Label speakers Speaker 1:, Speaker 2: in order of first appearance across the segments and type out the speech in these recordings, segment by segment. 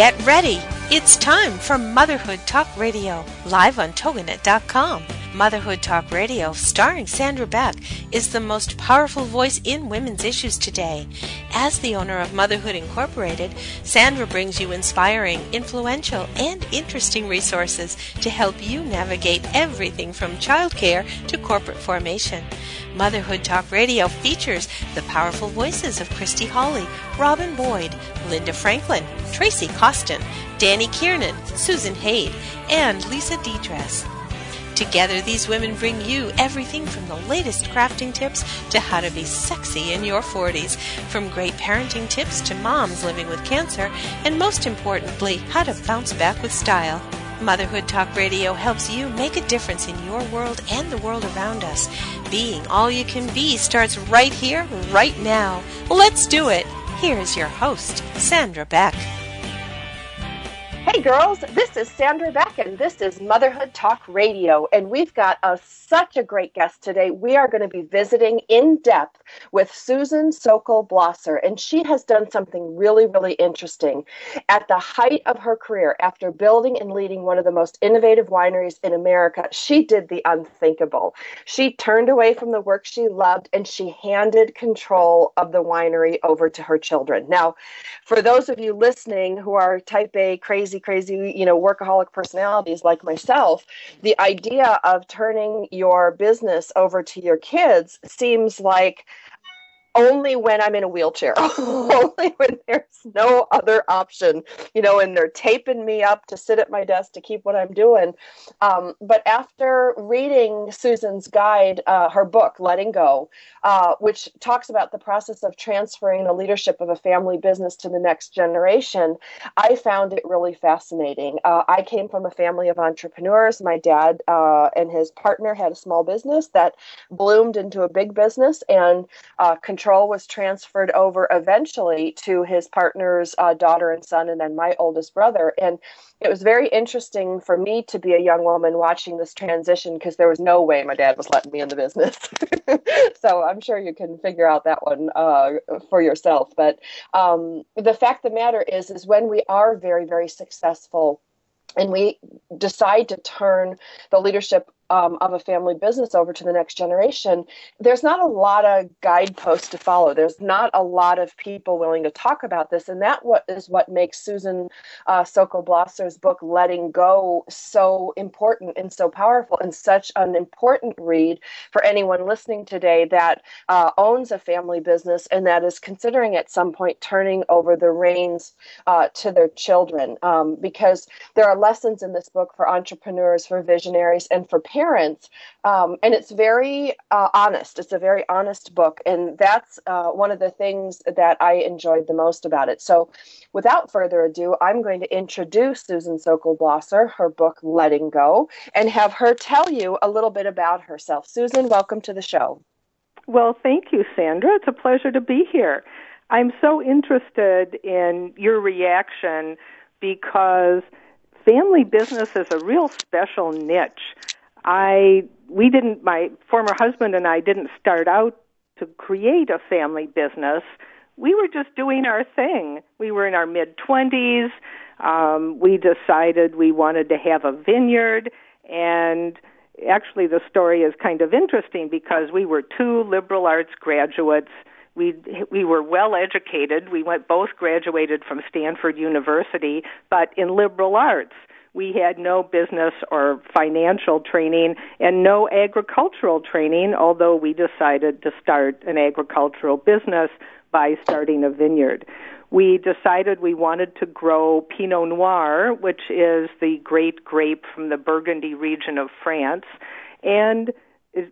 Speaker 1: Get ready! It's time for Motherhood Talk Radio, live on TogiNet.com. Motherhood Talk Radio, starring Sandra Beck, is the most powerful voice in women's issues today. As the owner of Motherhood Incorporated, Sandra brings you inspiring, influential, and interesting resources to help you navigate everything from childcare to corporate formation. Motherhood Talk Radio features the powerful voices of Christy Hawley, Robin Boyd, Linda Franklin, Tracy Costin, Danny Kiernan, Susan Haid, and Lisa Dedress. Together, these women bring you everything from the latest crafting tips to how to be sexy in your 40s, from great parenting tips to moms living with cancer, and most importantly, how to bounce back with style. Motherhood Talk Radio helps you make a difference in your world and the world around us. Being all you can be starts right here, right now. Let's do it. Here is your host, Sandra Beck.
Speaker 2: Hey girls, this is Sandra Beck and this is Motherhood Talk Radio. And we've got a, such a great guest today. We are going to be visiting in depth with Susan Sokol Blosser, and she has done something really, really interesting. At the height of her career, after building and leading one of the most innovative wineries in America, she did the unthinkable. She turned away from the work she loved and she handed control of the winery over to her children. Now, for those of you listening who are type A crazy crazy, you know, workaholic personalities like myself, the idea of turning your business over to your kids seems like only when I'm in a wheelchair, only when there's no other option, you know, and they're taping me up to sit at my desk to keep what I'm doing. Um, but after reading Susan's guide, uh, her book, Letting Go, uh, which talks about the process of transferring the leadership of a family business to the next generation, I found it really fascinating. Uh, I came from a family of entrepreneurs. My dad uh, and his partner had a small business that bloomed into a big business and uh, control was transferred over eventually to his partner's uh, daughter and son, and then my oldest brother. And it was very interesting for me to be a young woman watching this transition because there was no way my dad was letting me in the business. so I'm sure you can figure out that one uh, for yourself. But um, the fact of the matter is, is when we are very, very successful and we decide to turn the leadership um, of a family business over to the next generation, there's not a lot of guideposts to follow. There's not a lot of people willing to talk about this, and that what is what makes Susan uh, Sokol Blosser's book "Letting Go" so important and so powerful, and such an important read for anyone listening today that uh, owns a family business and that is considering at some point turning over the reins uh, to their children, um, because there are lessons in this book for entrepreneurs, for visionaries, and for parents parents. Um, and it's very uh, honest. It's a very honest book. And that's uh, one of the things that I enjoyed the most about it. So, without further ado, I'm going to introduce Susan Sokol Blosser, her book, Letting Go, and have her tell you a little bit about herself. Susan, welcome to the show.
Speaker 3: Well, thank you, Sandra. It's a pleasure to be here. I'm so interested in your reaction because family business is a real special niche. I we didn't my former husband and I didn't start out to create a family business. We were just doing our thing. We were in our mid 20s. Um, we decided we wanted to have a vineyard and actually the story is kind of interesting because we were two liberal arts graduates we we were well educated we went both graduated from Stanford University but in liberal arts we had no business or financial training and no agricultural training, although we decided to start an agricultural business by starting a vineyard. We decided we wanted to grow Pinot Noir, which is the great grape from the Burgundy region of France, and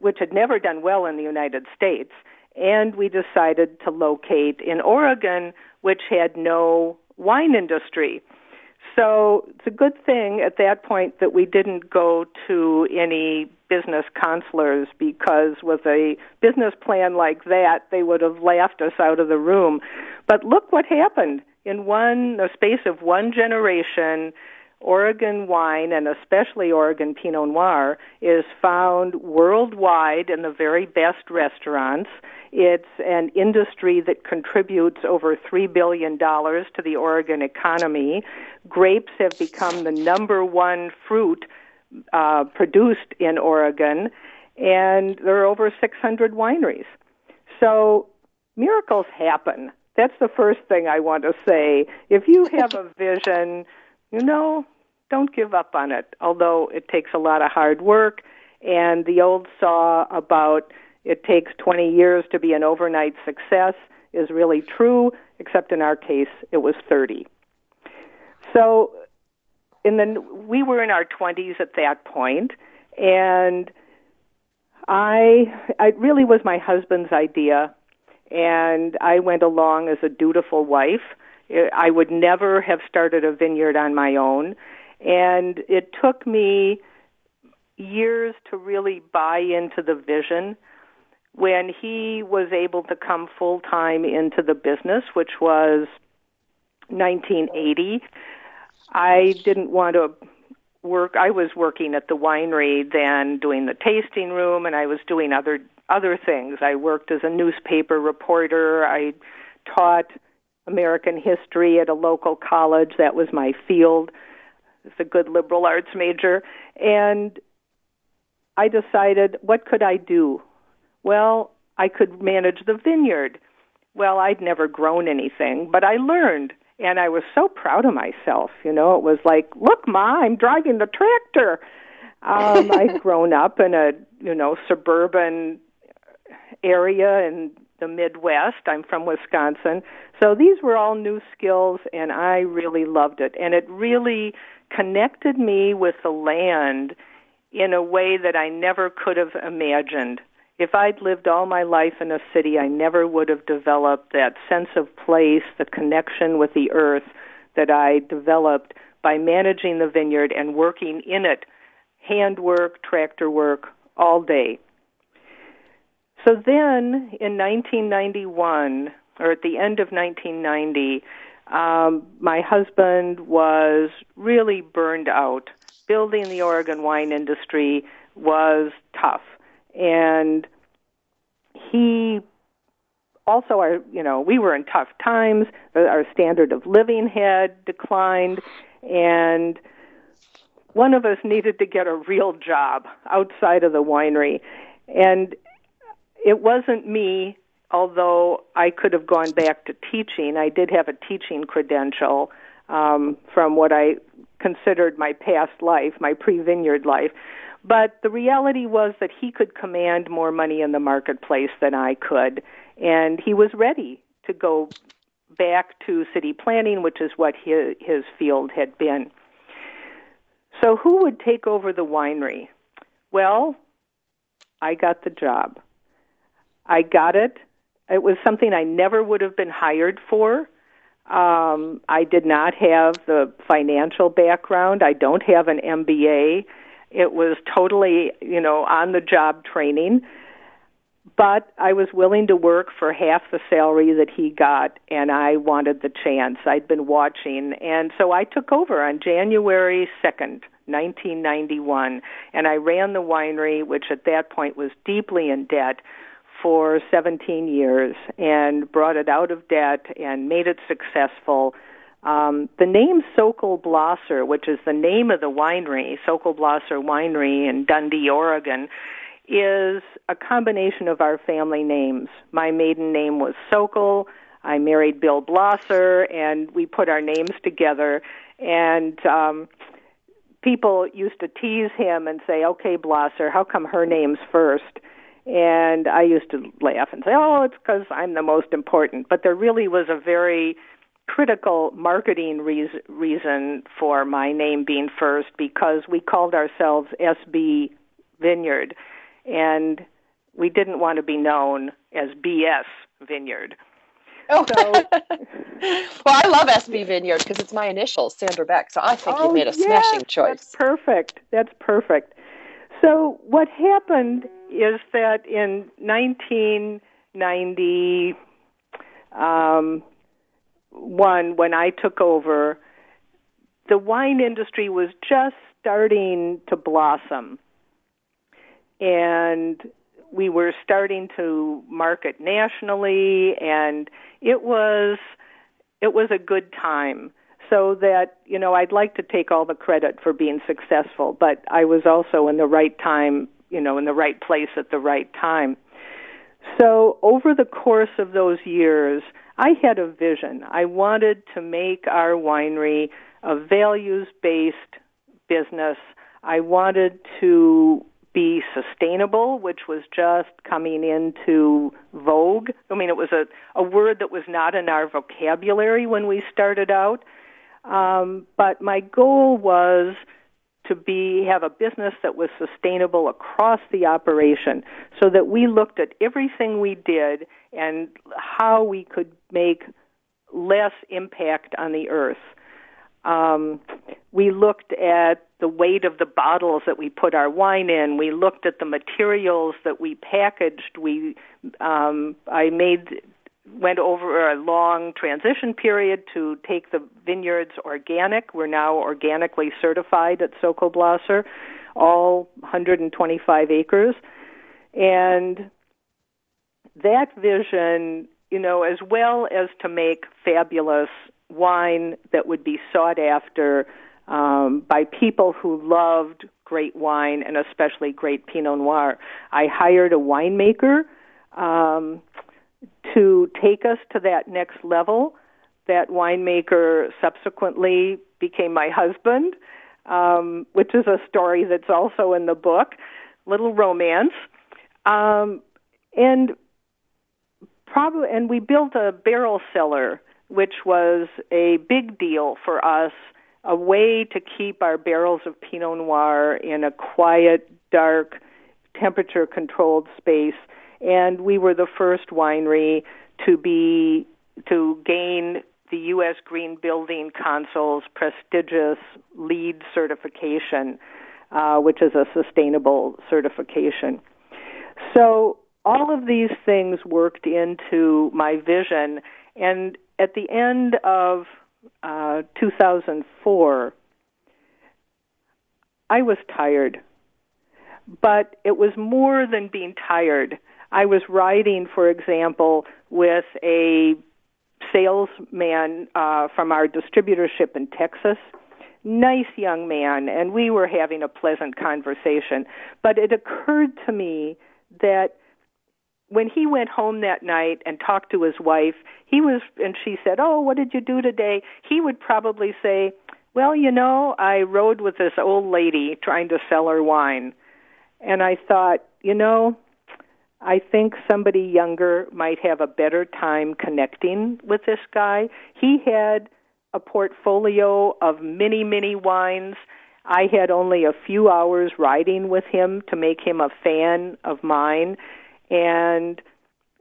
Speaker 3: which had never done well in the United States. And we decided to locate in Oregon, which had no wine industry. So it's a good thing at that point that we didn't go to any business counselors because with a business plan like that, they would have laughed us out of the room. But look what happened. In one, the space of one generation, Oregon wine, and especially Oregon Pinot Noir, is found worldwide in the very best restaurants. It's an industry that contributes over $3 billion to the Oregon economy. Grapes have become the number one fruit uh, produced in Oregon, and there are over 600 wineries. So miracles happen. That's the first thing I want to say. If you have a vision, you know, don't give up on it, although it takes a lot of hard work. And the old saw about it takes 20 years to be an overnight success is really true, except in our case, it was 30. So, in the, we were in our 20s at that point, and I, it really was my husband's idea, and I went along as a dutiful wife. I would never have started a vineyard on my own, and it took me years to really buy into the vision. When he was able to come full time into the business, which was 1980, I didn't want to work I was working at the winery then doing the tasting room and I was doing other other things. I worked as a newspaper reporter. I taught American history at a local college. That was my field. It's a good liberal arts major. And I decided, what could I do? Well, I could manage the vineyard. Well, I'd never grown anything, but I learned and I was so proud of myself. You know, it was like, look, ma, I'm driving the tractor. Um, I'd grown up in a you know suburban area in the Midwest. I'm from Wisconsin, so these were all new skills, and I really loved it. And it really connected me with the land in a way that I never could have imagined. If I'd lived all my life in a city, I never would have developed that sense of place, the connection with the earth that I developed by managing the vineyard and working in it, handwork, tractor work, all day. So then in 1991, or at the end of 1990, um, my husband was really burned out. Building the Oregon wine industry was tough. And he also our you know we were in tough times. Our standard of living had declined. And one of us needed to get a real job outside of the winery. And it wasn't me although I could have gone back to teaching I did have a teaching credential um, from what I considered my past life my pre-vineyard life but the reality was that he could command more money in the marketplace than I could, and he was ready to go back to city planning, which is what his, his field had been. So, who would take over the winery? Well, I got the job. I got it. It was something I never would have been hired for. Um, I did not have the financial background. I don't have an MBA. It was totally, you know, on the job training. But I was willing to work for half the salary that he got, and I wanted the chance. I'd been watching, and so I took over on January 2nd, 1991, and I ran the winery, which at that point was deeply in debt for 17 years, and brought it out of debt and made it successful um, the name Sokol Blosser, which is the name of the winery, Sokol Blosser Winery in Dundee, Oregon, is a combination of our family names. My maiden name was Sokol. I married Bill Blosser, and we put our names together. And um, people used to tease him and say, "Okay, Blosser, how come her name's first? And I used to laugh and say, "Oh, it's because I'm the most important." But there really was a very critical marketing reason, reason for my name being first because we called ourselves SB Vineyard and we didn't want to be known as BS Vineyard.
Speaker 2: Oh, so, well, I love SB Vineyard because it's my initials, Sandra Beck. So I think
Speaker 3: oh,
Speaker 2: you made a
Speaker 3: yes,
Speaker 2: smashing choice.
Speaker 3: That's perfect. That's perfect. So what happened is that in 1990, um, when I took over, the wine industry was just starting to blossom. And we were starting to market nationally and it was it was a good time so that you know I'd like to take all the credit for being successful but I was also in the right time you know in the right place at the right time so over the course of those years I had a vision I wanted to make our winery a values based business I wanted to be sustainable, which was just coming into vogue. I mean, it was a, a word that was not in our vocabulary when we started out. Um, but my goal was to be have a business that was sustainable across the operation so that we looked at everything we did and how we could make less impact on the earth. Um, we looked at the weight of the bottles that we put our wine in. We looked at the materials that we packaged. We, um, I made, went over a long transition period to take the vineyards organic. We're now organically certified at Sokol Blosser, all 125 acres, and that vision, you know, as well as to make fabulous wine that would be sought after um, by people who loved great wine and especially great Pinot Noir. I hired a winemaker um, to take us to that next level. That winemaker subsequently became my husband, um, which is a story that's also in the book. Little romance, um, and probably, and we built a barrel cellar which was a big deal for us, a way to keep our barrels of Pinot Noir in a quiet, dark, temperature controlled space. And we were the first winery to be to gain the U.S. Green Building Council's prestigious LEED certification, uh, which is a sustainable certification. So all of these things worked into my vision, and at the end of uh, 2004, I was tired. But it was more than being tired. I was riding, for example, with a salesman uh, from our distributorship in Texas. Nice young man, and we were having a pleasant conversation. But it occurred to me that when he went home that night and talked to his wife, he was, and she said, Oh, what did you do today? He would probably say, Well, you know, I rode with this old lady trying to sell her wine. And I thought, you know, I think somebody younger might have a better time connecting with this guy. He had a portfolio of many, many wines. I had only a few hours riding with him to make him a fan of mine and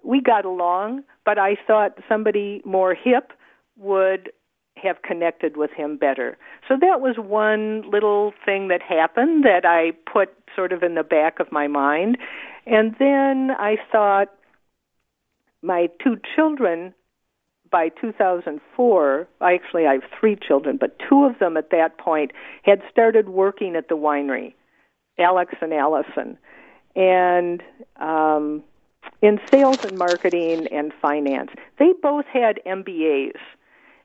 Speaker 3: we got along, but I thought somebody more hip would have connected with him better. So that was one little thing that happened that I put sort of in the back of my mind. And then I thought my two children by 2004, actually I have three children, but two of them at that point had started working at the winery, Alex and Allison and um, in sales and marketing and finance. They both had MBAs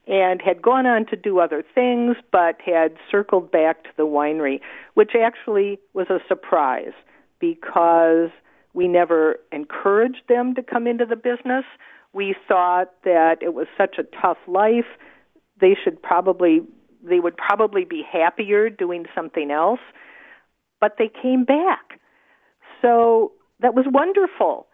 Speaker 3: and had gone on to do other things, but had circled back to the winery, which actually was a surprise because we never encouraged them to come into the business. We thought that it was such a tough life. They should probably they would probably be happier doing something else. But they came back so that was wonderful.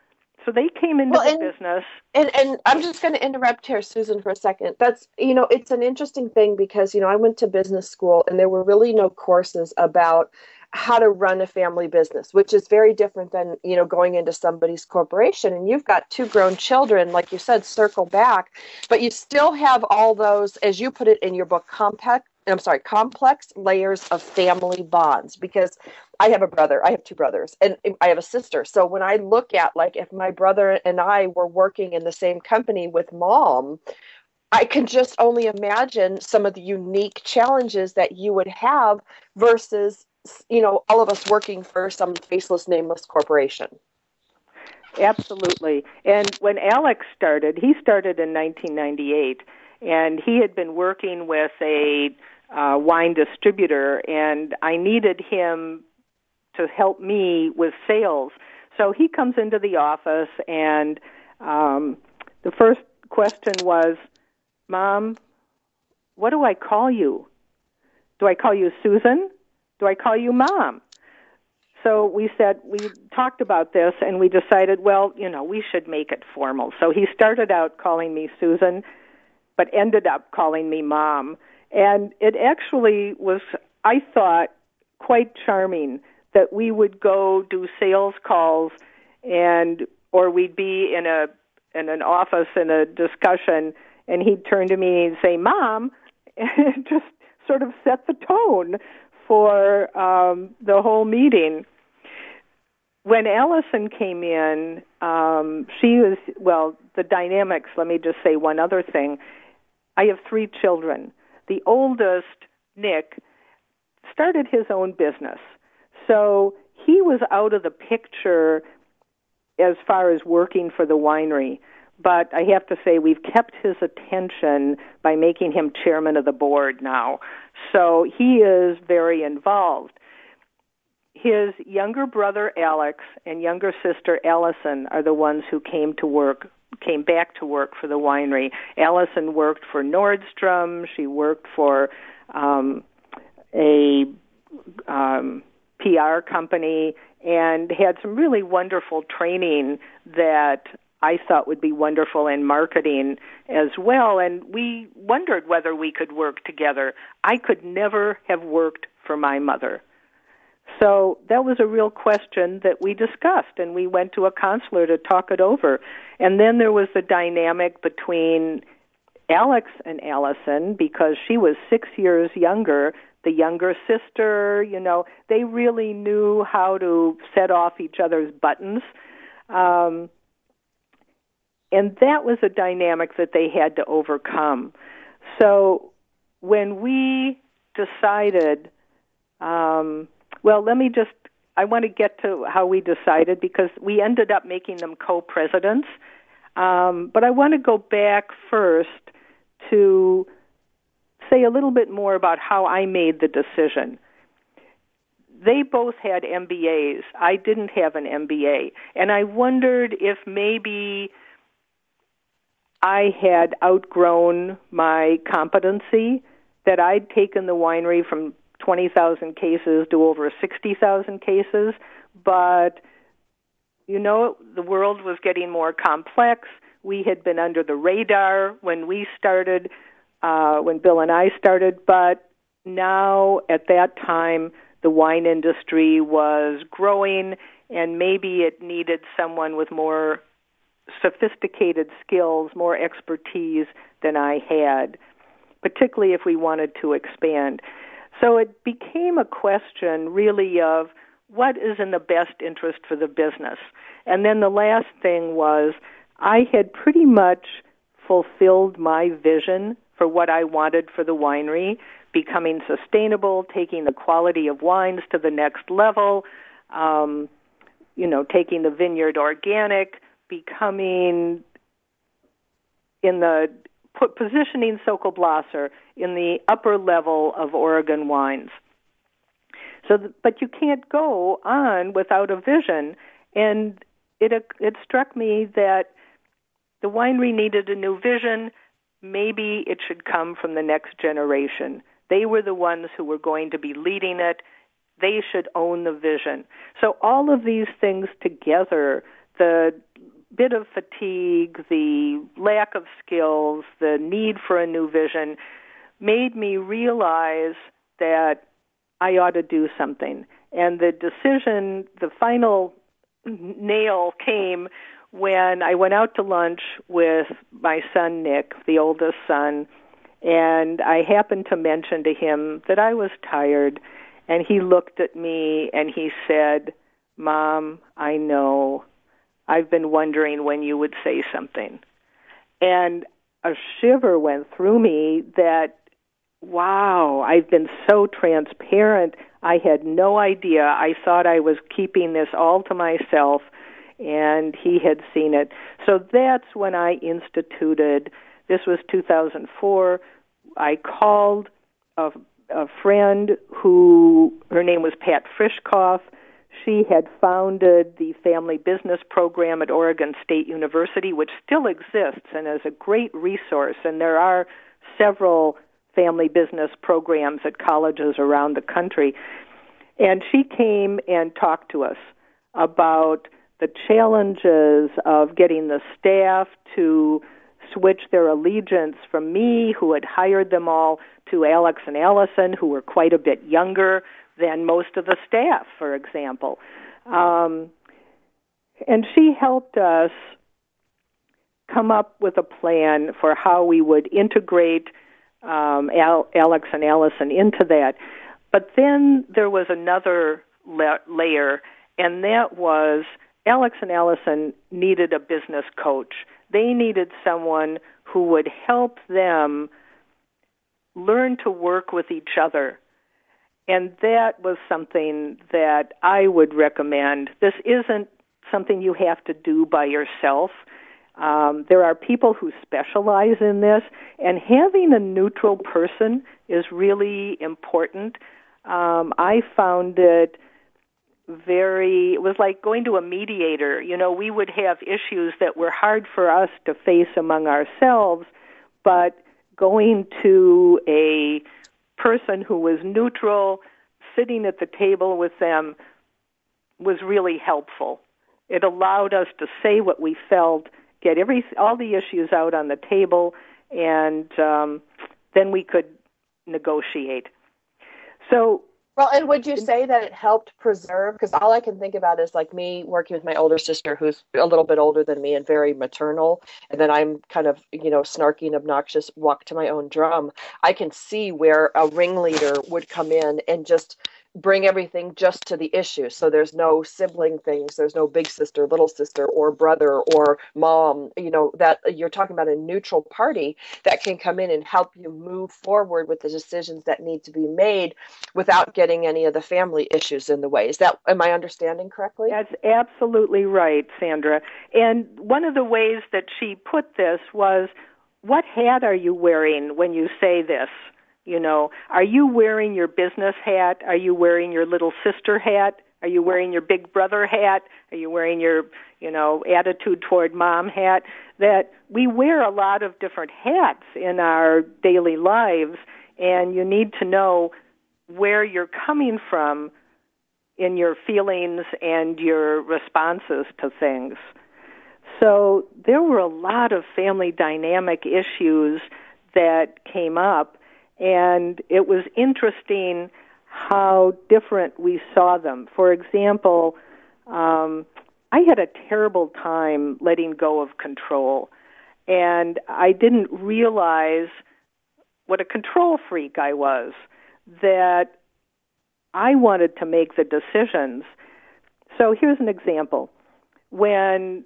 Speaker 3: So they came into well, and, the business.
Speaker 2: And and I'm just going to interrupt here, Susan, for a second. That's you know, it's an interesting thing because you know I went to business school and there were really no courses about how to run a family business, which is very different than you know going into somebody's corporation. And you've got two grown children, like you said, circle back, but you still have all those, as you put it in your book, compact I'm sorry, complex layers of family bonds because I have a brother, I have two brothers, and I have a sister. So when I look at like if my brother and I were working in the same company with mom, I can just only imagine some of the unique challenges that you would have versus, you know, all of us working for some faceless, nameless corporation.
Speaker 3: Absolutely. And when Alex started, he started in 1998, and he had been working with a uh, wine distributor, and I needed him to help me with sales. So he comes into the office, and um, the first question was, Mom, what do I call you? Do I call you Susan? Do I call you Mom? So we said, we talked about this and we decided, well, you know, we should make it formal. So he started out calling me Susan, but ended up calling me Mom. And it actually was, I thought, quite charming that we would go do sales calls and or we'd be in a in an office in a discussion and he'd turn to me and say mom and just sort of set the tone for um the whole meeting when Allison came in, um, she was well. The dynamics. Let me just say one other thing. I have three children. The oldest, Nick, started his own business, so he was out of the picture as far as working for the winery. But I have to say, we've kept his attention by making him chairman of the board now. So he is very involved his younger brother Alex and younger sister Allison are the ones who came to work came back to work for the winery. Allison worked for Nordstrom, she worked for um a um PR company and had some really wonderful training that I thought would be wonderful in marketing as well. And we wondered whether we could work together. I could never have worked for my mother. So that was a real question that we discussed, and we went to a counselor to talk it over. And then there was the dynamic between Alex and Allison because she was six years younger. The younger sister, you know, they really knew how to set off each other's buttons. Um, and that was a dynamic that they had to overcome. So when we decided, um, well, let me just, I want to get to how we decided because we ended up making them co presidents. Um, but I want to go back first to say a little bit more about how I made the decision. They both had MBAs. I didn't have an MBA. And I wondered if maybe I had outgrown my competency, that I'd taken the winery from 20,000 cases to over 60,000 cases, but you know, the world was getting more complex. We had been under the radar when we started, uh, when Bill and I started, but now at that time, the wine industry was growing and maybe it needed someone with more sophisticated skills, more expertise than I had, particularly if we wanted to expand. So it became a question really of what is in the best interest for the business. And then the last thing was I had pretty much fulfilled my vision for what I wanted for the winery, becoming sustainable, taking the quality of wines to the next level, um, you know, taking the vineyard organic, becoming in the positioning Sokol-Blosser in the upper level of Oregon wines. So, but you can't go on without a vision, and it uh, it struck me that the winery needed a new vision. Maybe it should come from the next generation. They were the ones who were going to be leading it. They should own the vision. So all of these things together, the bit of fatigue, the lack of skills, the need for a new vision made me realize that I ought to do something. And the decision, the final nail came when I went out to lunch with my son Nick, the oldest son, and I happened to mention to him that I was tired, and he looked at me and he said, Mom, I know I've been wondering when you would say something. And a shiver went through me that, wow, I've been so transparent. I had no idea. I thought I was keeping this all to myself, and he had seen it. So that's when I instituted. This was 2004. I called a, a friend who her name was Pat Frishkoff. She had founded the family business program at Oregon State University, which still exists and is a great resource. And there are several family business programs at colleges around the country. And she came and talked to us about the challenges of getting the staff to switch their allegiance from me, who had hired them all, to Alex and Allison, who were quite a bit younger than most of the staff, for example. Um, and she helped us come up with a plan for how we would integrate um, Al- Alex and Allison into that. But then there was another la- layer, and that was Alex and Allison needed a business coach. They needed someone who would help them learn to work with each other. And that was something that I would recommend. This isn't something you have to do by yourself. Um, there are people who specialize in this, and having a neutral person is really important. Um, I found it very it was like going to a mediator you know we would have issues that were hard for us to face among ourselves but going to a person who was neutral sitting at the table with them was really helpful it allowed us to say what we felt get every all the issues out on the table and um then we could negotiate so
Speaker 2: well, and would you say that it helped preserve? Because all I can think about is like me working with my older sister, who's a little bit older than me and very maternal, and then I'm kind of, you know, snarky and obnoxious, walk to my own drum. I can see where a ringleader would come in and just bring everything just to the issue. So there's no sibling things, there's no big sister, little sister, or brother, or mom. You know, that you're talking about a neutral party that can come in and help you move forward with the decisions that need to be made without getting any of the family issues in the way. Is that, am I understanding correctly?
Speaker 3: That's absolutely right, Sandra. And one of the ways that she put this was, what hat are you wearing when you say this? You know, are you wearing your business hat? Are you wearing your little sister hat? Are you wearing your big brother hat? Are you wearing your, you know, attitude toward mom hat? That we wear a lot of different hats in our daily lives, and you need to know where you're coming from in your feelings and your responses to things. So there were a lot of family dynamic issues that came up and it was interesting how different we saw them. For example, um, I had a terrible time letting go of control, and I didn't realize what a control freak I was. That I wanted to make the decisions. So here's an example. When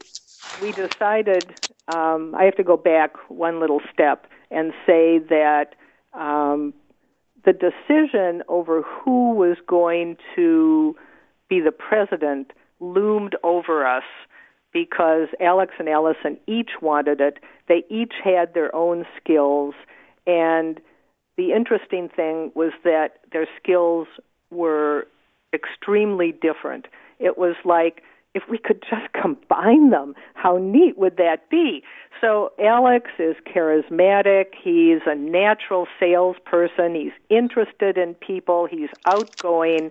Speaker 3: we decided, um, I have to go back one little step and say that um, the decision over who was going to be the president loomed over us because Alex and Allison each wanted it. They each had their own skills, and the interesting thing was that their skills were extremely different. It was like if we could just combine them, how neat would that be? So Alex is charismatic. He's a natural salesperson. He's interested in people. He's outgoing.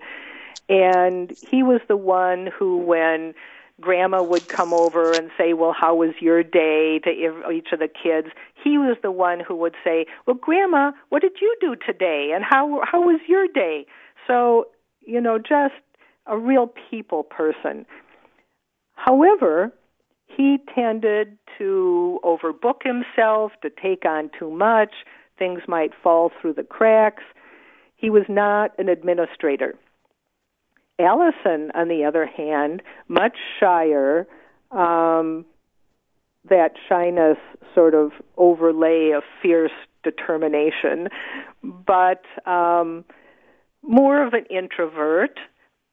Speaker 3: And he was the one who, when grandma would come over and say, Well, how was your day to each of the kids? He was the one who would say, Well, grandma, what did you do today? And how, how was your day? So, you know, just a real people person. However, he tended to overbook himself, to take on too much. Things might fall through the cracks. He was not an administrator. Allison, on the other hand, much shyer, um, that shyness sort of overlay a fierce determination, but um, more of an introvert,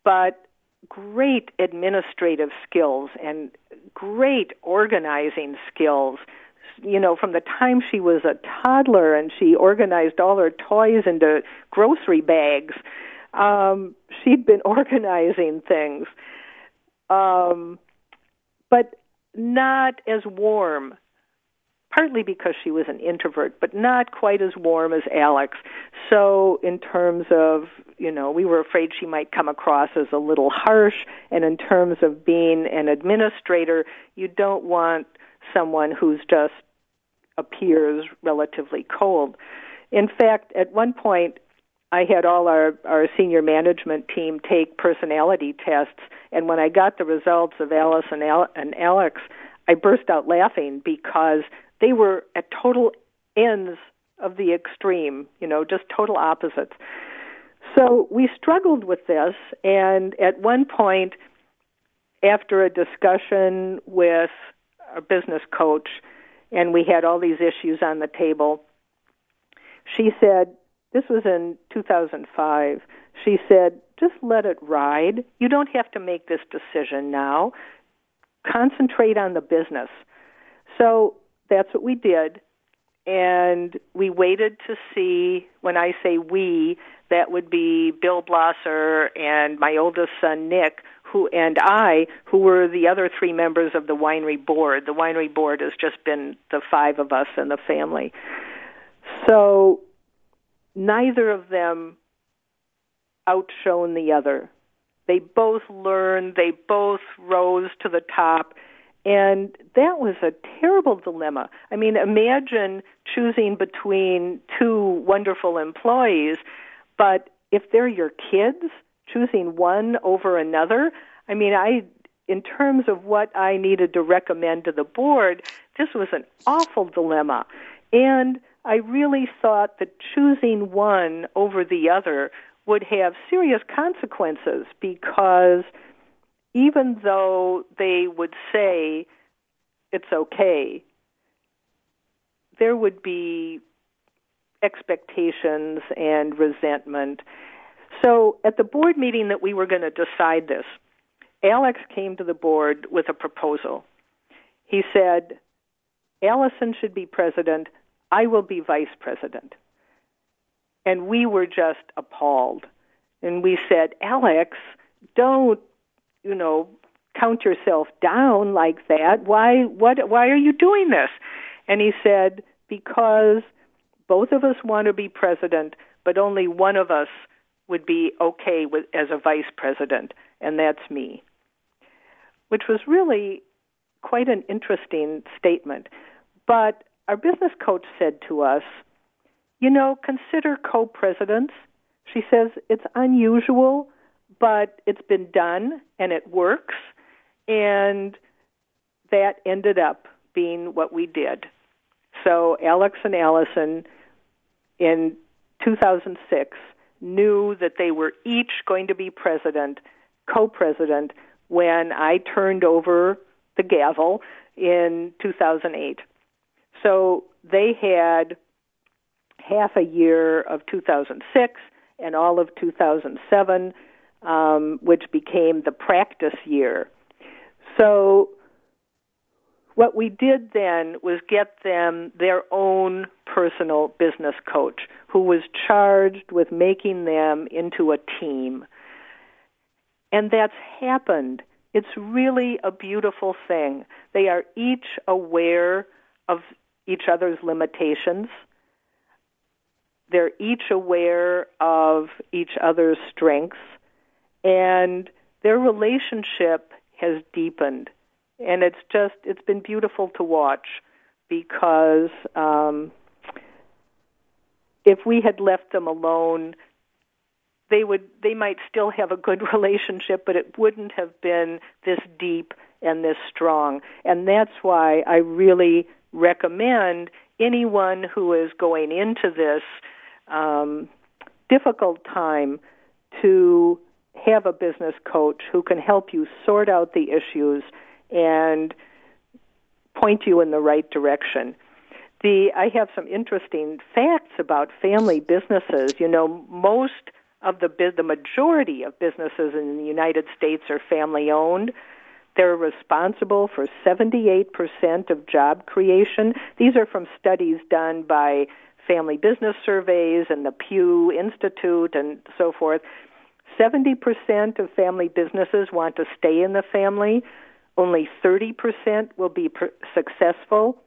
Speaker 3: but great administrative skills and great organizing skills. You know, from the time she was a toddler and she organized all her toys into grocery bags, um, she'd been organizing things. Um, but not as warm partly because she was an introvert, but not quite as warm as Alex. So, in terms of, you know, we were afraid she might come across as a little harsh, and in terms of being an administrator, you don't want someone who's just appears relatively cold. In fact, at one point, I had all our, our senior management team take personality tests, and when I got the results of Alice and, Al- and Alex, I burst out laughing because they were at total ends of the extreme, you know, just total opposites. So we struggled with this, and at one point, after a discussion with a business coach, and we had all these issues on the table, she said, this was in 2005, she said, just let it ride. You don't have to make this decision now. Concentrate on the business. So that's what we did. And we waited to see, when I say we, that would be Bill Blosser and my oldest son Nick, who and I, who were the other three members of the winery board. The winery board has just been the five of us in the family. So neither of them outshone the other. They both learned, they both rose to the top, and that was a terrible dilemma. I mean, imagine choosing between two wonderful employees, but if they're your kids, choosing one over another. I mean, I in terms of what I needed to recommend to the board, this was an awful dilemma. And I really thought that choosing one over the other would have serious consequences because even though they would say it's okay, there would be expectations and resentment. So at the board meeting that we were going to decide this, Alex came to the board with a proposal. He said, Allison should be president, I will be vice president. And we were just appalled. And we said, Alex, don't you know, count yourself down like that. Why what why are you doing this? And he said, Because both of us want to be president, but only one of us would be okay with as a vice president, and that's me. Which was really quite an interesting statement. But our business coach said to us, you know, consider co presidents. She says it's unusual but it's been done and it works, and that ended up being what we did. So Alex and Allison in 2006 knew that they were each going to be president, co-president, when I turned over the gavel in 2008. So they had half a year of 2006 and all of 2007 um, which became the practice year. So, what we did then was get them their own personal business coach who was charged with making them into a team. And that's happened. It's really a beautiful thing. They are each aware of each other's limitations. They're each aware of each other's strengths and their relationship has deepened. And it's just it's been beautiful to watch because um if we had left them alone they would they might still have a good relationship but it wouldn't have been this deep and this strong. And that's why I really recommend anyone who is going into this um difficult time to have a business coach who can help you sort out the issues and point you in the right direction. The I have some interesting facts about family businesses. You know, most of the the majority of businesses in the United States are family owned. They're responsible for 78% of job creation. These are from studies done by Family Business Surveys and the Pew Institute and so forth. 70% of family businesses want to stay in the family. Only 30% will be per- successful.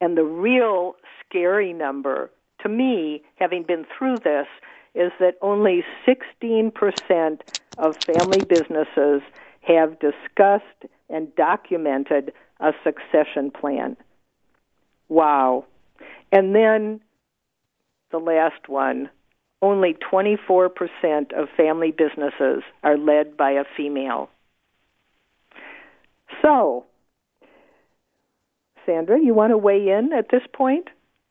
Speaker 3: And the real scary number to me, having been through this, is that only 16% of family businesses have discussed and documented a succession plan. Wow. And then the last one only 24% of family businesses are led by a female. So, Sandra, you want to weigh in at this point?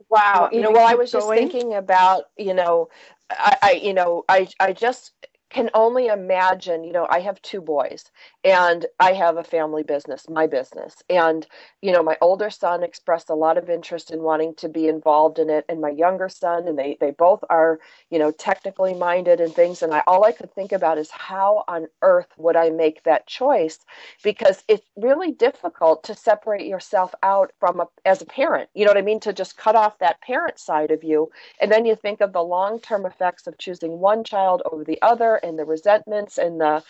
Speaker 2: Wow, you know, well, I was just thinking about, you know, I, I, you know, I, I just can only imagine, you know, I have two boys and I have a family business, my business. And, you know, my older son expressed a lot of interest in wanting to be involved in it. And my younger son, and they, they both are, you know, technically minded and things. And I, all I could think about is how on earth would I make that choice? Because it's really difficult to separate yourself out from a, as a parent, you know what I mean? To just cut off that parent side of you. And then you think of the long term effects of choosing one child over the other and the resentments and the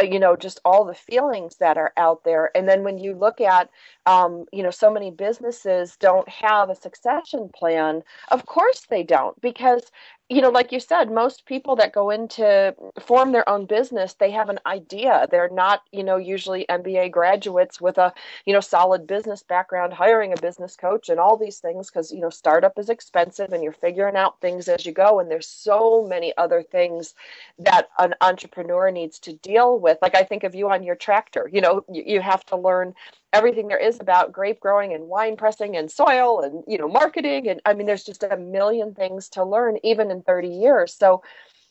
Speaker 2: uh, you know just all the feelings that are out there. And then when you look at um, you know so many businesses don't have a succession plan of course they don't because you know, like you said, most people that go into form their own business, they have an idea. They're not, you know, usually MBA graduates with a, you know, solid business background, hiring a business coach and all these things because, you know, startup is expensive and you're figuring out things as you go. And there's so many other things that an entrepreneur needs to deal with. Like I think of you on your tractor, you know, you, you have to learn everything there is about grape growing and wine pressing and soil and you know marketing. And i mean there's just a million things to learn even in 30 years. So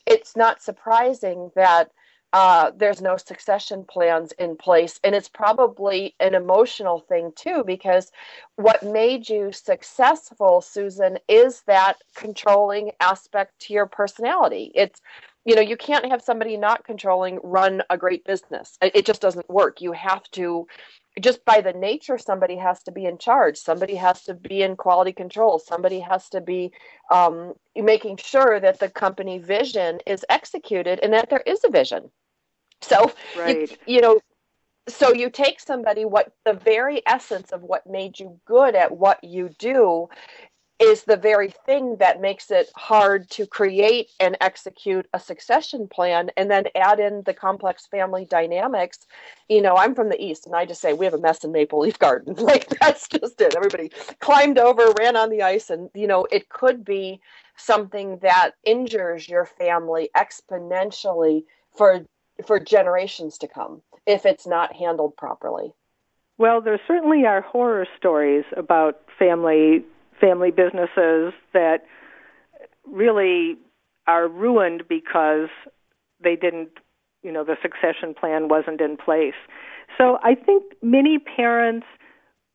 Speaker 2: it's not surprising that uh, there's no succession plans in place. And it's probably an emotional thing too because what made you successful susan is that controlling aspect to your personality. It's you know you can't have somebody not controlling run a great business. It just doesn't work. You have to just by the nature somebody has to be in charge. Somebody has to be in quality control. Somebody has to be um, making sure that the company vision is executed and that there is a vision. So right. you, you know so you take somebody what the very essence of what made you good at what you do is the very thing that makes it hard to create and execute a succession plan and then add in the complex family dynamics. You know, I'm from the East and I just say we have a mess in Maple Leaf Garden. like that's just it. Everybody climbed over, ran on the ice, and, you know, it could be something that injures your family exponentially for for generations to come if it's not handled properly.
Speaker 3: Well, there certainly are horror stories about family family businesses that really are ruined because they didn't, you know, the succession plan wasn't in place. So I think many parents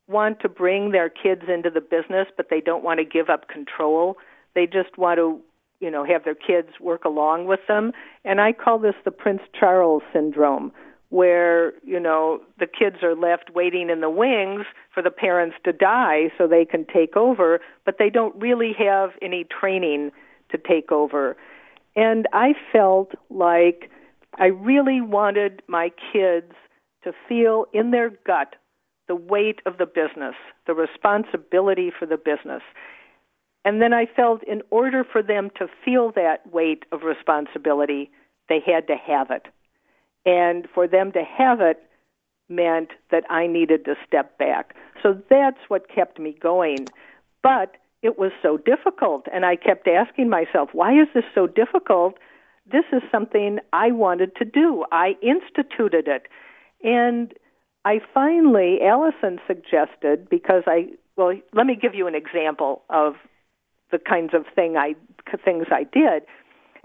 Speaker 3: want to bring their kids into the business, but they don't want to give up control. They just want to, you know, have their kids work along with them. And I call this the Prince Charles syndrome where you know the kids are left waiting in the wings for the parents to die so they can take over but they don't really have any training to take over. And i felt like i really wanted my kids to feel in their gut the weight of the business the responsibility for the business. And then i felt in order for them to feel that weight of responsibility they had to have it and for them to have it meant that I needed to step back. So that's what kept me going. But it was so difficult, and I kept asking myself, why is this so difficult? This is something I wanted to do. I instituted it. And I finally, Allison suggested, because I, well, let me give you an example of the kinds of thing I, things I did.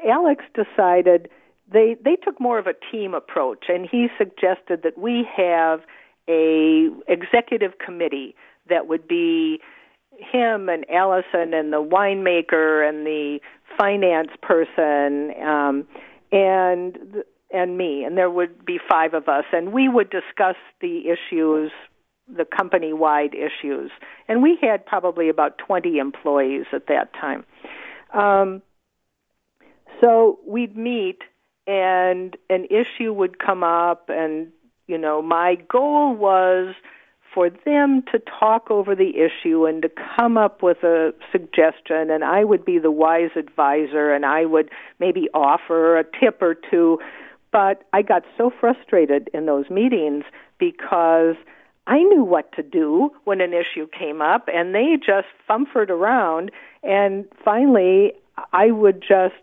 Speaker 3: Alex decided they they took more of a team approach and he suggested that we have a executive committee that would be him and Allison and the winemaker and the finance person um, and and me, and there would be five of us, and we would discuss the issues, the company wide issues, and we had probably about twenty employees at that time. Um, so we'd meet, and an issue would come up, and you know, my goal was for them to talk over the issue and to come up with a suggestion and I would be the wise advisor and I would maybe offer a tip or two. But I got so frustrated in those meetings because I knew what to do when an issue came up and they just fumfered around and finally I would just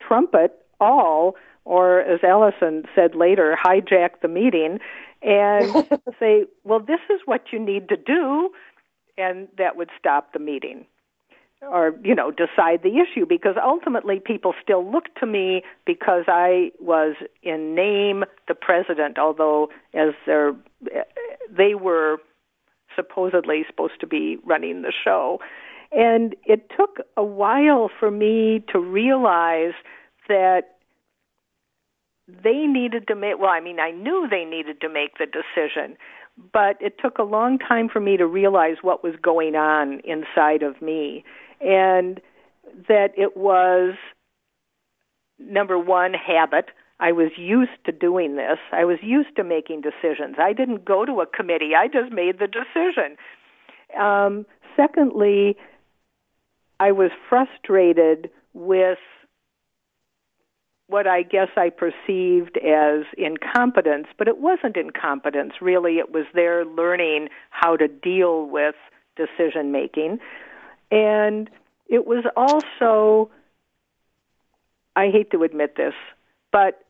Speaker 3: trumpet all or as Allison said later hijack the meeting and say, well, this is what you need to do, and that would stop the meeting or you know decide the issue because ultimately people still look to me because I was in name the president although as their they were supposedly supposed to be running the show. And it took a while for me to realize that they needed to make well i mean i knew they needed to make the decision but it took a long time for me to realize what was going on inside of me and that it was number one habit. I was used to doing this. I was used to making decisions. I didn't go to a committee. I just made the decision. Um, secondly i was frustrated with what I guess I perceived as incompetence, but it wasn't incompetence. Really, it was their learning how to deal with decision making. And it was also, I hate to admit this, but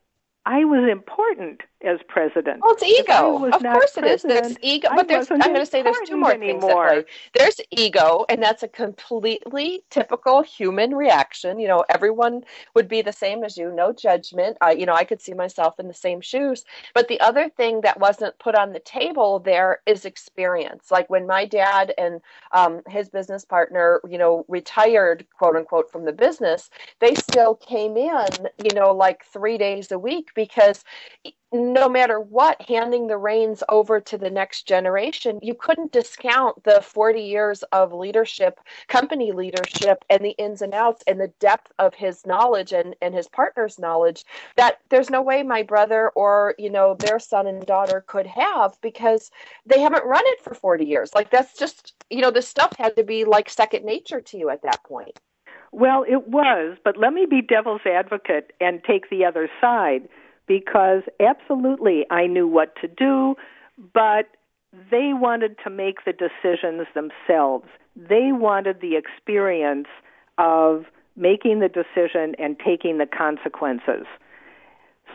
Speaker 3: I was important as president.
Speaker 2: Well, it's ego. Of course it is. There's ego, but there's. I'm going to say there's two more anymore. things. There's ego, and that's a completely typical human reaction. You know, everyone would be the same as you. No judgment. I, you know, I could see myself in the same shoes. But the other thing that wasn't put on the table there is experience. Like when my dad and um, his business partner, you know, retired, quote unquote, from the business, they still came in, you know, like three days a week because no matter what, handing the reins over to the next generation, you couldn't discount the 40 years of leadership, company leadership, and the ins and outs and the depth of his knowledge and, and his partner's knowledge that there's no way my brother or, you know, their son and daughter could have because they haven't run it for 40 years. Like that's just, you know, this stuff had to be like second nature to you at that point.
Speaker 3: Well, it was, but let me be devil's advocate and take the other side because absolutely I knew what to do, but they wanted to make the decisions themselves. They wanted the experience of making the decision and taking the consequences.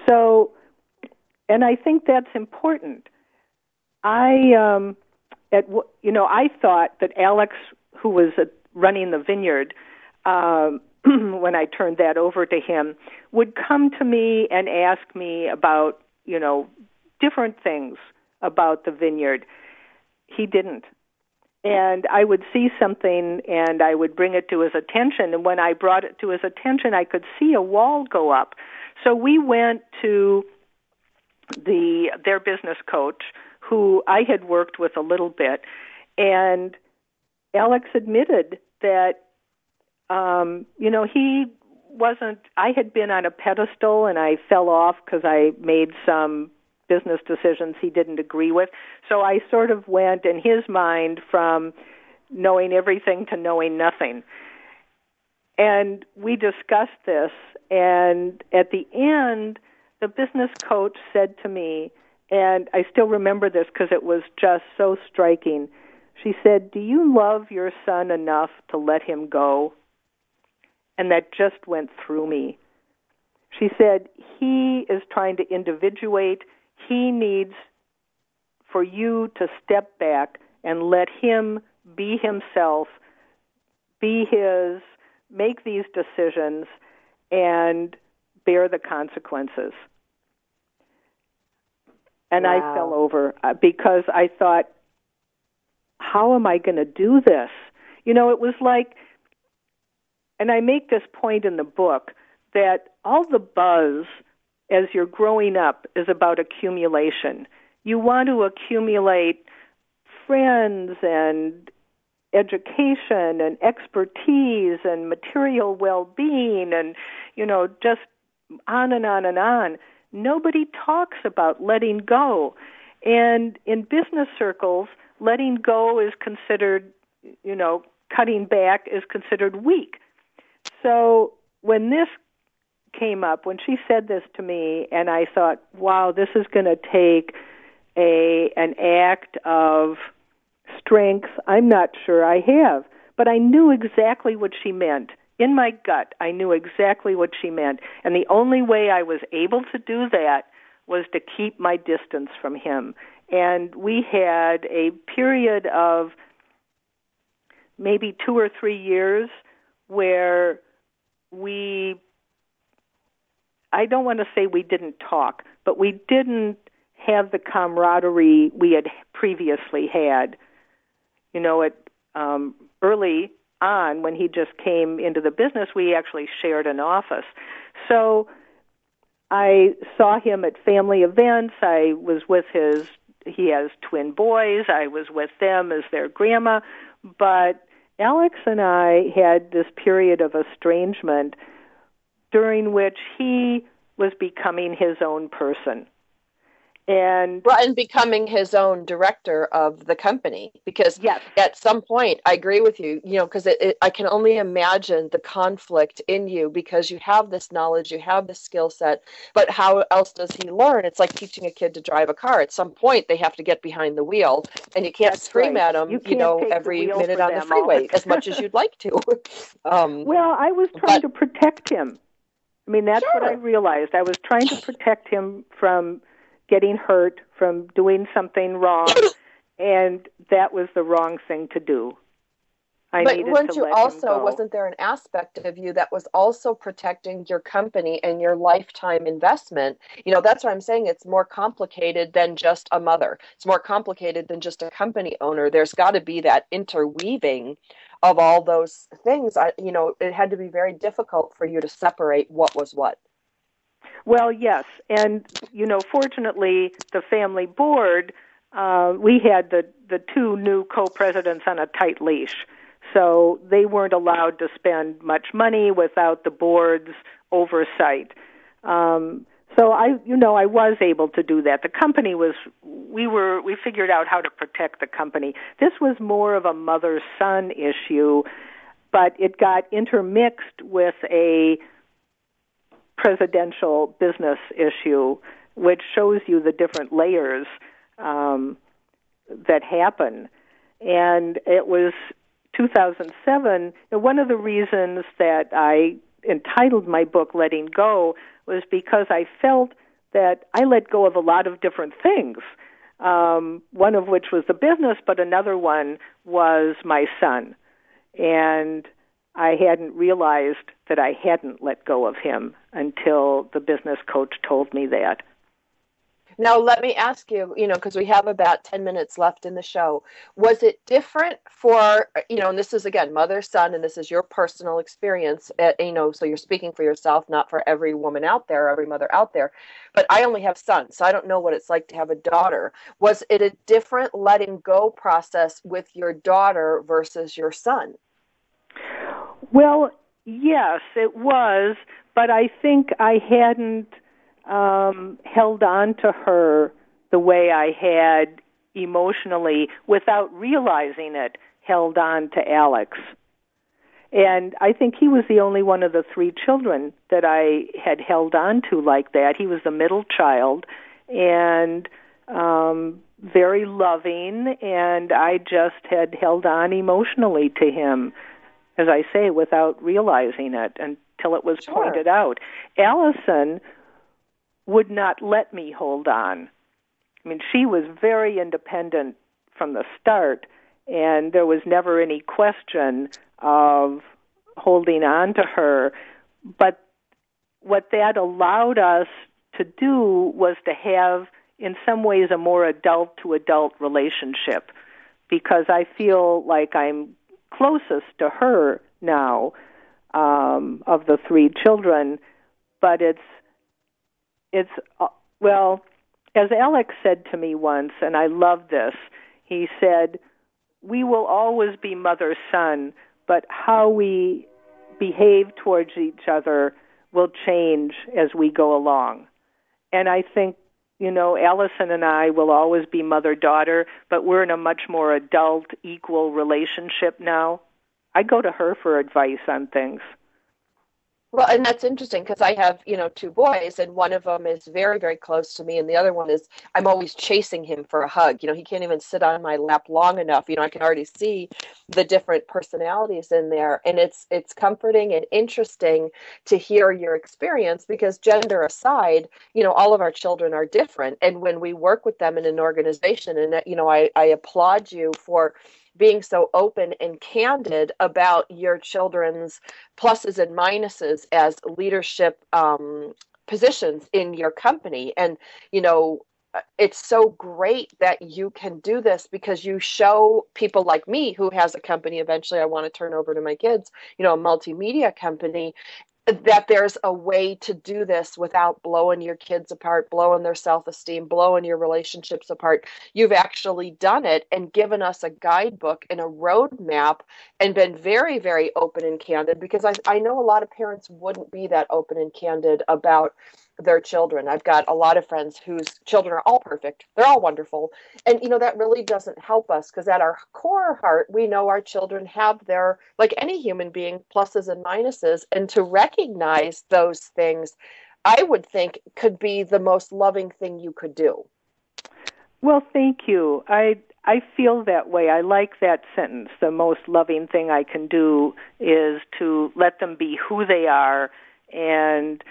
Speaker 3: So, and I think that's important. I, um, at you know, I thought that Alex, who was running the vineyard, um, when I turned that over to him, would come to me and ask me about, you know, different things about the vineyard. He didn't. And I would see something and I would bring it to his attention. And when I brought it to his attention, I could see a wall go up. So we went to the their business coach, who I had worked with a little bit, and Alex admitted that um, you know, he wasn't. I had been on a pedestal, and I fell off because I made some business decisions he didn't agree with. So I sort of went in his mind from knowing everything to knowing nothing. And we discussed this, and at the end, the business coach said to me, and I still remember this because it was just so striking. She said, Do you love your son enough to let him go? And that just went through me. She said, He is trying to individuate. He needs for you to step back and let him be himself, be his, make these decisions, and bear the consequences. And
Speaker 2: wow.
Speaker 3: I fell over uh, because I thought, how am I going to do this? You know, it was like, and I make this point in the book that all the buzz as you're growing up is about accumulation. You want to accumulate friends and education and expertise and material well-being and you know just on and on and on. Nobody talks about letting go. And in business circles letting go is considered you know cutting back is considered weak so when this came up when she said this to me and I thought wow this is going to take a an act of strength I'm not sure I have. But I knew exactly what she meant. In my gut, I knew exactly what she meant. And the only way I was able to do that was to keep my distance from him. And we had a period of maybe two or three years where we, I don't want to say we didn't talk, but we didn't have the camaraderie we had previously had you know, at um, early on when he just came into the business, we actually shared an office. So I saw him at family events. I was with his. He has twin boys. I was with them as their grandma, but Alex and I had this period of estrangement during which he was becoming his own person and
Speaker 2: well, and becoming his own director of the company because
Speaker 3: yes.
Speaker 2: at some point i agree with you you know because i can only imagine the conflict in you because you have this knowledge you have this skill set but how else does he learn it's like teaching a kid to drive a car at some point they have to get behind the wheel and you can't
Speaker 3: That's
Speaker 2: scream
Speaker 3: right.
Speaker 2: at them
Speaker 3: you,
Speaker 2: you know every minute on the freeway as much as you'd like to um,
Speaker 3: well i was trying
Speaker 2: but,
Speaker 3: to protect him i mean that's
Speaker 2: sure.
Speaker 3: what i realized i was trying to protect him from getting hurt, from doing something wrong, and that was the wrong thing to do. I
Speaker 2: but weren't you also wasn't there an aspect of you that was also protecting your company and your lifetime investment? You know that's what i'm saying. It's more complicated than just a mother. It's more complicated than just a company owner. There's got to be that interweaving of all those things. I, you know it had to be very difficult for you to separate what was what
Speaker 3: well, yes, and you know, fortunately, the family board uh, we had the the two new co-presidents on a tight leash, so they weren't allowed to spend much money without the board's oversight. Um, so I, you know, I was able to do that. The company was, we were, we figured out how to protect the company. This was more of a mother-son issue, but it got intermixed with a presidential business issue, which shows you the different layers um, that happen. And it was 2007. And one of the reasons that I entitled my book Letting Go was because I felt that I let go of a lot of different things. Um, one of which was the business, but another one was my son. And I hadn't realized that I hadn't let go of him until the business coach told me that.
Speaker 2: Now, let me ask you, you know, because we have about 10 minutes left in the show. Was it different for, you know, and this is again mother, son, and this is your personal experience, uh, you know, so you're speaking for yourself, not for every woman out there, every mother out there. But I only have sons, so I don't know what it's like to have a daughter. Was it a different letting go process with your daughter versus your son?
Speaker 3: Well, yes, it was, but I think I hadn't um, held on to her the way I had emotionally without realizing it, held on to Alex. And I think he was the only one of the three children that I had held on to like that. He was the middle child and um very loving and I just had held on emotionally to him as I say, without realizing it until it was
Speaker 2: sure.
Speaker 3: pointed out. Allison would not let me hold on. I mean, she was very independent from the start, and there was never any question of holding on to her. But what that allowed us to do was to have in some ways, a more adult to adult relationship because I feel like I'm closest to her now um, of the three children. But it's it's uh, well, as Alex said to me once, and I love this. He said, "We will always be mother son, but how we behave towards each other will change as we go along." And I think you know, Allison and I will always be mother daughter, but we're in a much more adult, equal relationship now. I go to her for advice on things.
Speaker 2: Well, and that's interesting because I have, you know, two boys, and one of them is very, very close to me, and the other one is I'm always chasing him for a hug. You know, he can't even sit on my lap long enough. You know, I can already see the different personalities in there, and it's it's comforting and interesting to hear your experience because gender aside, you know, all of our children are different, and when we work with them in an organization, and you know, I I applaud you for being so open and candid about your children's pluses and minuses as leadership um, positions in your company. And, you know, it's so great that you can do this because you show people like me who has a company eventually I want to turn over to my kids, you know, a multimedia company that there's a way to do this without blowing your kids apart, blowing their self esteem, blowing your relationships apart. You've actually done it and given us a guidebook and a roadmap and been very, very open and candid because I, I know a lot of parents wouldn't be that open and candid about their children. I've got a lot of friends whose children are all perfect. They're all wonderful. And you know that really doesn't help us because at our core heart, we know our children have their like any human being pluses and minuses and to recognize those things I would think could be the most loving thing you could do.
Speaker 3: Well, thank you. I I feel that way. I like that sentence. The most loving thing I can do is to let them be who they are and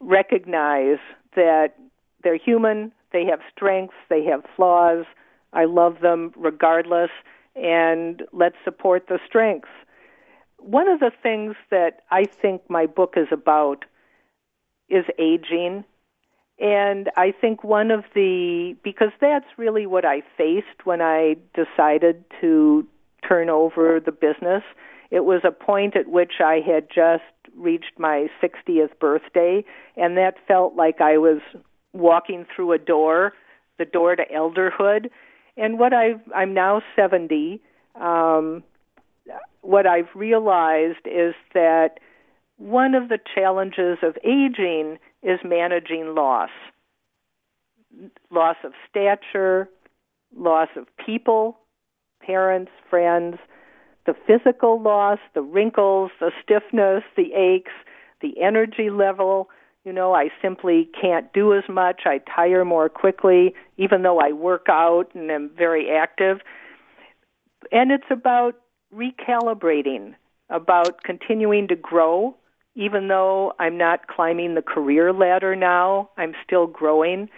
Speaker 3: recognize that they're human, they have strengths, they have flaws. I love them regardless, and let's support the strengths. One of the things that I think my book is about is aging. And I think one of the, because that's really what I faced when I decided to turn over the business. It was a point at which I had just reached my 60th birthday, and that felt like I was walking through a door, the door to elderhood. And what I've, I'm now 70. Um, what I've realized is that one of the challenges of aging is managing loss loss of stature, loss of people, parents, friends, the physical loss, the wrinkles, the stiffness, the aches, the energy level. You know, I simply can't do as much. I tire more quickly, even though I work out and am very active. And it's about recalibrating, about continuing to grow. Even though I'm not climbing the career ladder now, I'm still growing.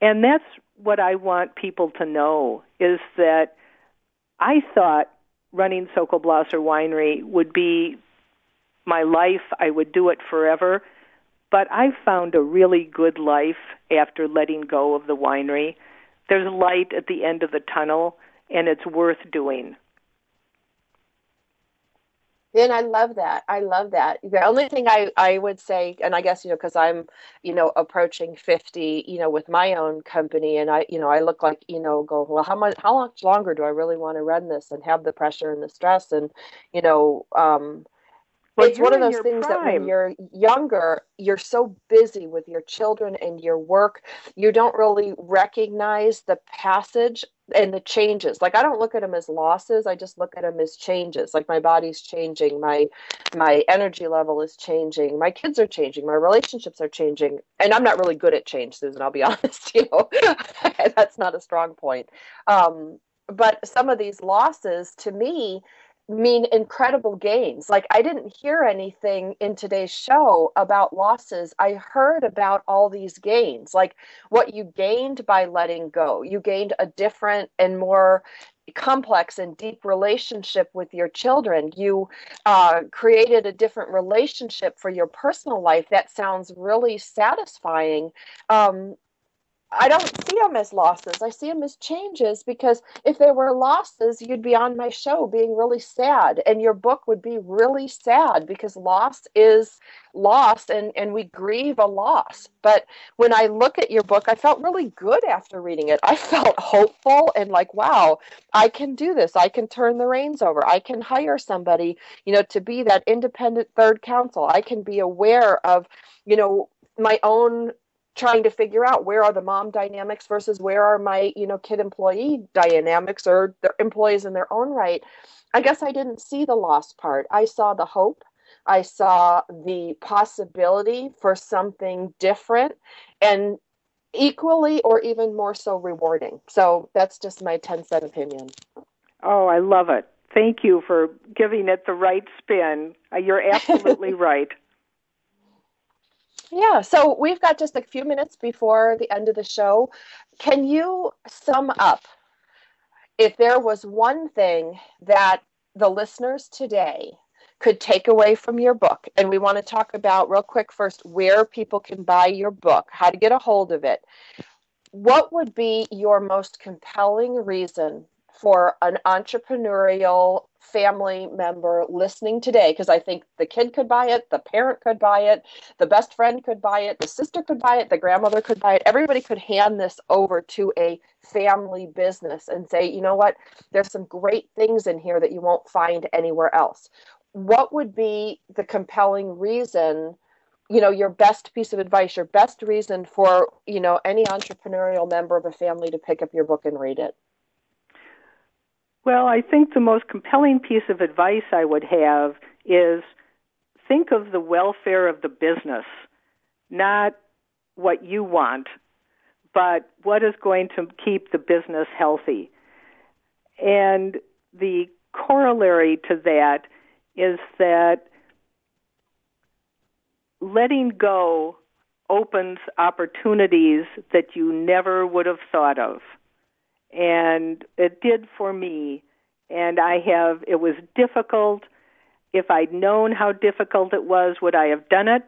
Speaker 3: And that's what I want people to know is that I thought running Sokol Blosser Winery would be my life. I would do it forever. But I found a really good life after letting go of the winery. There's light at the end of the tunnel, and it's worth doing.
Speaker 2: And I love that. I love that. The only thing I, I would say, and I guess, you know, because I'm, you know, approaching 50, you know, with my own company, and I, you know, I look like, you know, go, well, how much, how much longer do I really want to run this and have the pressure and the stress? And, you know, um, well, it's one of those things prime. that when you're younger, you're so busy with your children and your work, you don't really recognize the passage and the changes. Like I don't look at them as losses, I just look at them as changes. Like my body's changing, my my energy level is changing, my kids are changing, my relationships are changing. And I'm not really good at change, Susan, I'll be honest, you know. That's not a strong point. Um, but some of these losses to me mean incredible gains. Like I didn't hear anything in today's show about losses. I heard about all these gains, like what you gained by letting go. You gained a different and more complex and deep relationship with your children. You uh, created a different relationship for your personal life that sounds really satisfying. Um, I don't see them as losses. I see them as changes because if they were losses, you'd be on my show being really sad, and your book would be really sad because loss is loss, and and we grieve a loss. But when I look at your book, I felt really good after reading it. I felt hopeful and like, wow, I can do this. I can turn the reins over. I can hire somebody, you know, to be that independent third counsel. I can be aware of, you know, my own trying to figure out where are the mom dynamics versus where are my you know kid employee dynamics or their employees in their own right. I guess i didn't see the loss part. I saw the hope. I saw the possibility for something different and equally or even more so rewarding. So that's just my 10 cent opinion.
Speaker 3: Oh i love it. Thank you for giving it the right spin. Uh, you're absolutely right
Speaker 2: yeah, so we've got just a few minutes before the end of the show. Can you sum up if there was one thing that the listeners today could take away from your book? And we want to talk about, real quick, first, where people can buy your book, how to get a hold of it. What would be your most compelling reason for an entrepreneurial family member listening today because I think the kid could buy it, the parent could buy it, the best friend could buy it, the sister could buy it, the grandmother could buy it. Everybody could hand this over to a family business and say, you know what, there's some great things in here that you won't find anywhere else. What would be the compelling reason? you know your best piece of advice your best reason for you know any entrepreneurial member of a family to pick up your book and read it
Speaker 3: well, I think the most compelling piece of advice I would have is think of the welfare of the business, not what you want, but what is going to keep the business healthy. And the corollary to that is that letting go opens opportunities that you never would have thought of and it did for me. And I have, it was difficult. If I'd known how difficult it was, would I have done it?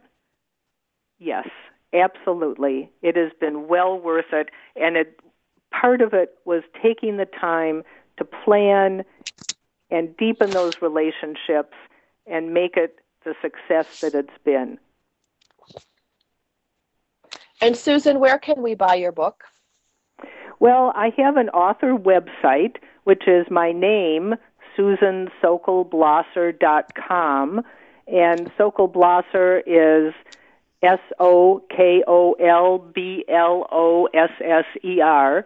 Speaker 3: Yes, absolutely. It has been well worth it. And it, part of it was taking the time to plan and deepen those relationships and make it the success that it's been.
Speaker 2: And Susan, where can we buy your book?
Speaker 3: Well, I have an author website, which is my name, SusanSokolblosser.com, and Sokolblosser is S O K O L B L O S S E R.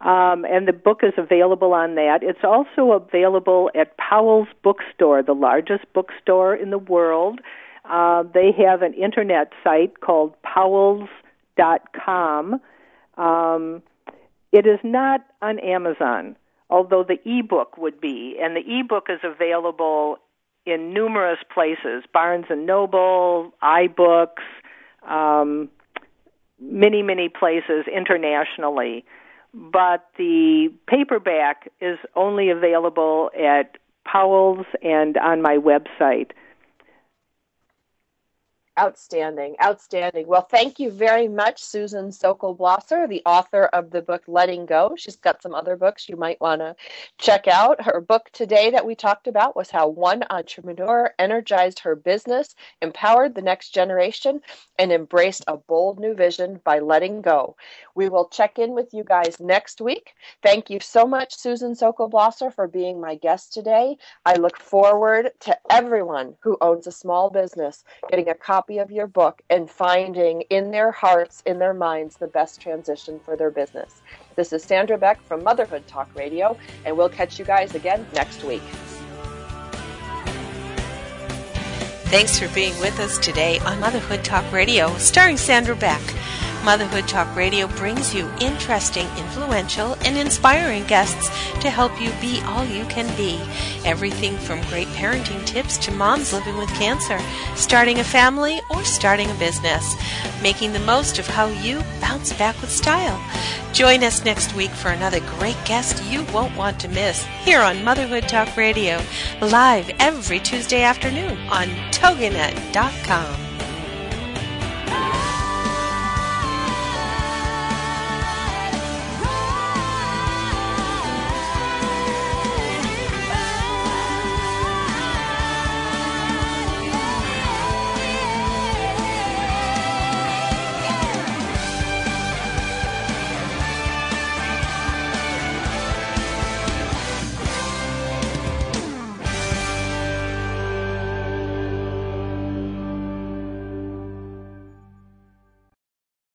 Speaker 3: Um, and the book is available on that. It's also available at Powell's Bookstore, the largest bookstore in the world. Uh, they have an internet site called powells.com. Um, it is not on Amazon, although the ebook would be, and the ebook is available in numerous places: Barnes and Noble, iBooks, um, many many places internationally. But the paperback is only available at Powell's and on my website.
Speaker 2: Outstanding, outstanding. Well, thank you very much, Susan Sokol Blosser, the author of the book Letting Go. She's got some other books you might want to check out. Her book today that we talked about was How One Entrepreneur Energized Her Business, Empowered the Next Generation, and Embraced a Bold New Vision by Letting Go. We will check in with you guys next week. Thank you so much, Susan Sokol Blosser, for being my guest today. I look forward to everyone who owns a small business getting a copy copy of your book and finding in their hearts, in their minds, the best transition for their business. This is Sandra Beck from Motherhood Talk Radio, and we'll catch you guys again next week.
Speaker 1: Thanks for being with us today on Motherhood Talk Radio, starring Sandra Beck. Motherhood Talk Radio brings you interesting, influential, and inspiring guests to help you be all you can be. Everything from great parenting tips to moms living with cancer, starting a family, or starting a business. Making the most of how you bounce back with style. Join us next week for another great guest you won't want to miss here on Motherhood Talk Radio, live every Tuesday afternoon on TogiNet.com.